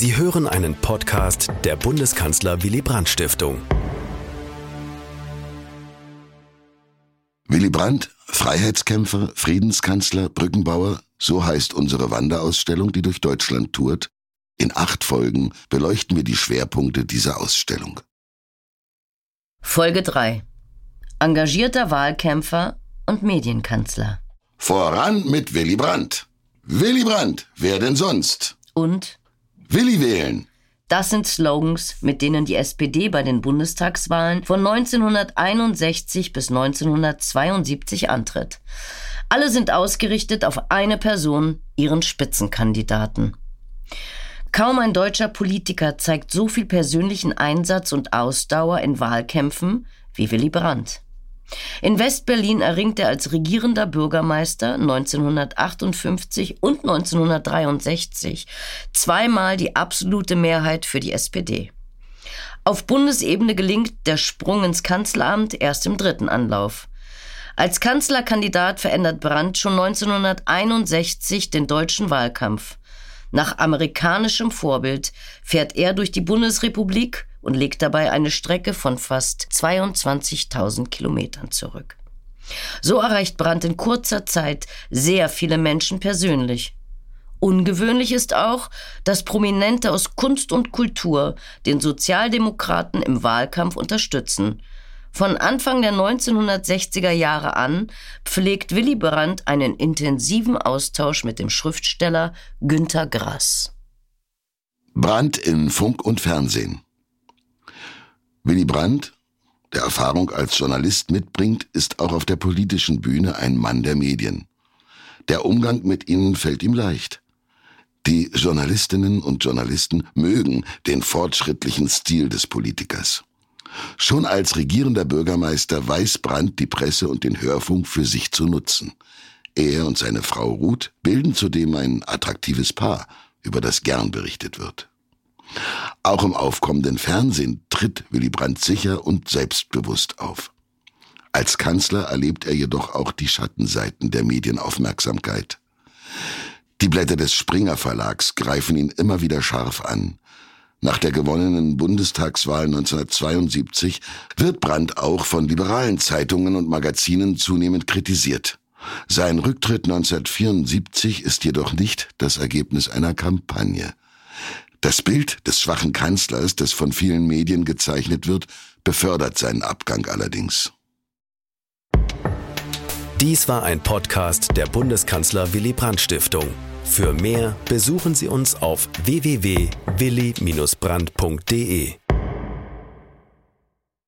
Sie hören einen Podcast der Bundeskanzler Willy Brandt Stiftung. Willy Brandt, Freiheitskämpfer, Friedenskanzler, Brückenbauer, so heißt unsere Wanderausstellung, die durch Deutschland tourt. In acht Folgen beleuchten wir die Schwerpunkte dieser Ausstellung. Folge 3. Engagierter Wahlkämpfer und Medienkanzler. Voran mit Willy Brandt. Willy Brandt, wer denn sonst? Und Willi wählen. das sind Slogans, mit denen die SPD bei den Bundestagswahlen von 1961 bis 1972 antritt. Alle sind ausgerichtet auf eine Person, ihren Spitzenkandidaten. Kaum ein deutscher Politiker zeigt so viel persönlichen Einsatz und Ausdauer in Wahlkämpfen wie Willy Brandt. In Westberlin erringt er als regierender Bürgermeister 1958 und 1963 zweimal die absolute Mehrheit für die SPD. Auf Bundesebene gelingt der Sprung ins Kanzleramt erst im dritten Anlauf. Als Kanzlerkandidat verändert Brandt schon 1961 den deutschen Wahlkampf. Nach amerikanischem Vorbild fährt er durch die Bundesrepublik und legt dabei eine Strecke von fast 22.000 Kilometern zurück. So erreicht Brandt in kurzer Zeit sehr viele Menschen persönlich. Ungewöhnlich ist auch, dass Prominente aus Kunst und Kultur den Sozialdemokraten im Wahlkampf unterstützen. Von Anfang der 1960er Jahre an pflegt Willy Brandt einen intensiven Austausch mit dem Schriftsteller Günter Grass. Brandt in Funk und Fernsehen. Willy Brandt, der Erfahrung als Journalist mitbringt, ist auch auf der politischen Bühne ein Mann der Medien. Der Umgang mit ihnen fällt ihm leicht. Die Journalistinnen und Journalisten mögen den fortschrittlichen Stil des Politikers. Schon als regierender Bürgermeister weiß Brandt die Presse und den Hörfunk für sich zu nutzen. Er und seine Frau Ruth bilden zudem ein attraktives Paar, über das gern berichtet wird. Auch im aufkommenden Fernsehen tritt Willy Brandt sicher und selbstbewusst auf. Als Kanzler erlebt er jedoch auch die Schattenseiten der Medienaufmerksamkeit. Die Blätter des Springer Verlags greifen ihn immer wieder scharf an. Nach der gewonnenen Bundestagswahl 1972 wird Brandt auch von liberalen Zeitungen und Magazinen zunehmend kritisiert. Sein Rücktritt 1974 ist jedoch nicht das Ergebnis einer Kampagne. Das Bild des schwachen Kanzlers, das von vielen Medien gezeichnet wird, befördert seinen Abgang allerdings. Dies war ein Podcast der Bundeskanzler Willy Brandt Stiftung. Für mehr besuchen Sie uns auf www.willy-brandt.de.